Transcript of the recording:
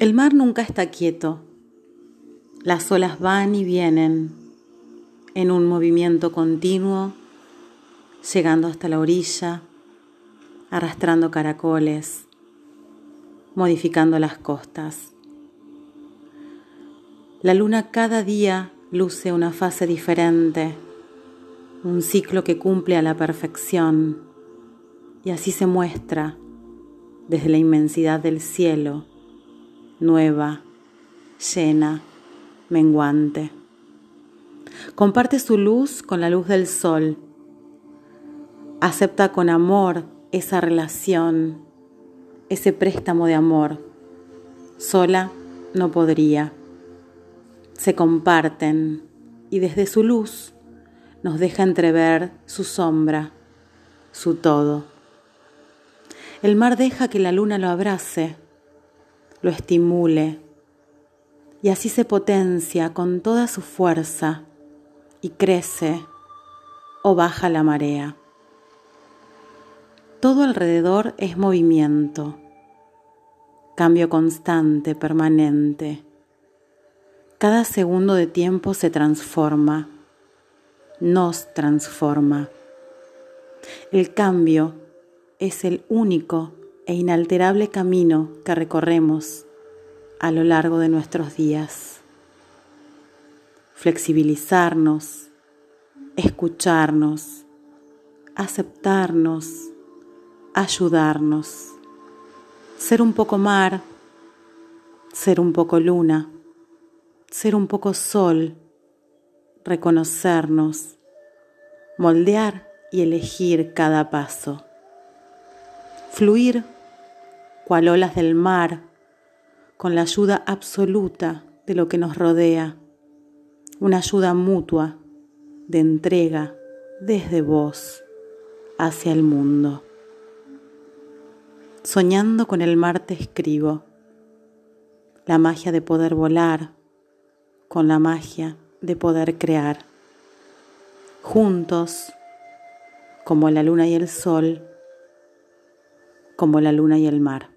El mar nunca está quieto. Las olas van y vienen en un movimiento continuo, llegando hasta la orilla, arrastrando caracoles, modificando las costas. La luna cada día luce una fase diferente, un ciclo que cumple a la perfección y así se muestra desde la inmensidad del cielo nueva, llena, menguante. Comparte su luz con la luz del sol. Acepta con amor esa relación, ese préstamo de amor. Sola no podría. Se comparten y desde su luz nos deja entrever su sombra, su todo. El mar deja que la luna lo abrace lo estimule y así se potencia con toda su fuerza y crece o baja la marea. Todo alrededor es movimiento, cambio constante, permanente. Cada segundo de tiempo se transforma, nos transforma. El cambio es el único e inalterable camino que recorremos a lo largo de nuestros días. Flexibilizarnos, escucharnos, aceptarnos, ayudarnos, ser un poco mar, ser un poco luna, ser un poco sol, reconocernos, moldear y elegir cada paso, fluir cual olas del mar, con la ayuda absoluta de lo que nos rodea, una ayuda mutua de entrega desde vos hacia el mundo. Soñando con el mar te escribo, la magia de poder volar, con la magia de poder crear. Juntos, como la luna y el sol, como la luna y el mar.